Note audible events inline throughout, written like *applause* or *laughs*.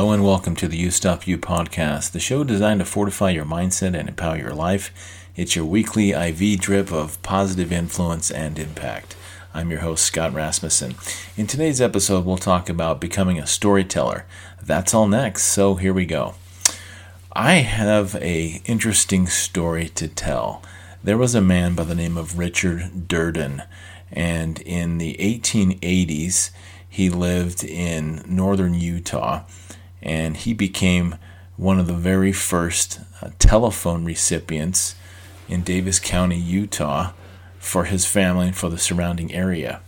welcome to the You Stop You podcast, the show designed to fortify your mindset and empower your life. It's your weekly IV drip of positive influence and impact. I'm your host, Scott Rasmussen. In today's episode, we'll talk about becoming a storyteller. That's all next, so here we go. I have a interesting story to tell. There was a man by the name of Richard Durden, and in the 1880s, he lived in northern Utah, and he became one of the very first uh, telephone recipients in Davis County, Utah, for his family and for the surrounding area.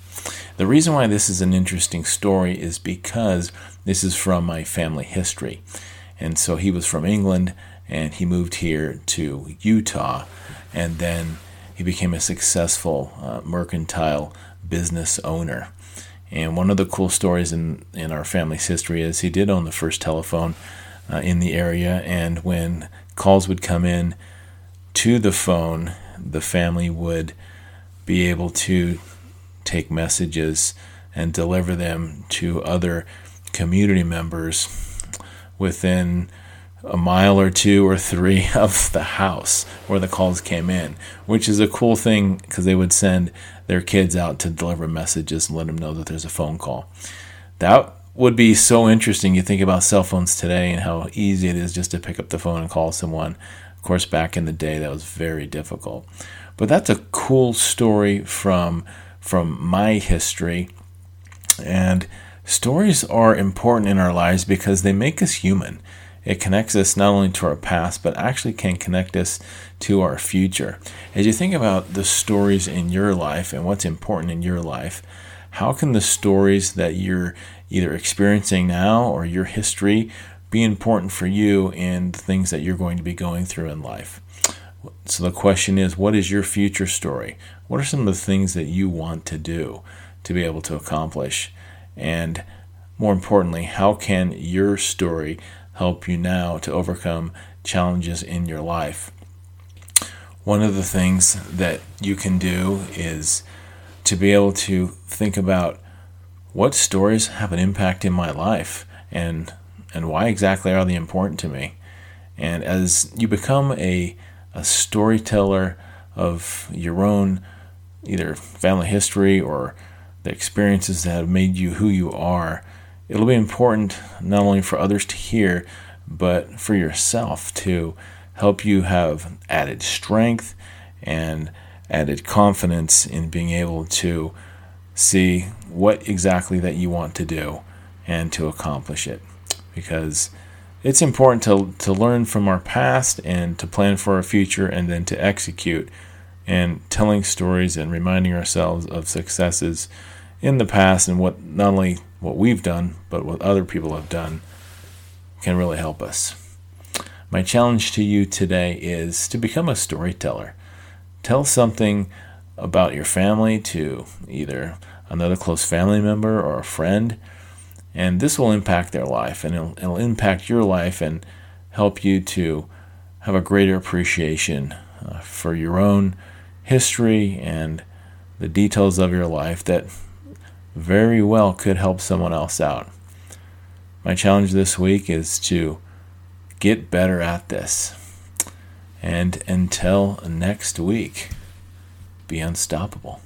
The reason why this is an interesting story is because this is from my family history. And so he was from England and he moved here to Utah and then he became a successful uh, mercantile business owner. And one of the cool stories in, in our family's history is he did own the first telephone uh, in the area. And when calls would come in to the phone, the family would be able to take messages and deliver them to other community members within a mile or two or three *laughs* of the house where the calls came in, which is a cool thing because they would send their kids out to deliver messages and let them know that there's a phone call. That would be so interesting. You think about cell phones today and how easy it is just to pick up the phone and call someone. Of course, back in the day, that was very difficult. But that's a cool story from from my history. And stories are important in our lives because they make us human. It connects us not only to our past, but actually can connect us to our future. As you think about the stories in your life and what's important in your life, how can the stories that you're either experiencing now or your history be important for you in the things that you're going to be going through in life? So the question is, what is your future story? What are some of the things that you want to do to be able to accomplish? And more importantly, how can your story help you now to overcome challenges in your life. One of the things that you can do is to be able to think about what stories have an impact in my life and and why exactly are they important to me. And as you become a a storyteller of your own either family history or the experiences that have made you who you are, it'll be important not only for others to hear, but for yourself to help you have added strength and added confidence in being able to see what exactly that you want to do and to accomplish it. Because it's important to, to learn from our past and to plan for our future and then to execute and telling stories and reminding ourselves of successes in the past and what not only what we've done, but what other people have done can really help us. My challenge to you today is to become a storyteller. Tell something about your family to either another close family member or a friend, and this will impact their life and it'll, it'll impact your life and help you to have a greater appreciation uh, for your own history and the details of your life that very well could help someone else out. My challenge this week is to get better at this. And until next week, be unstoppable.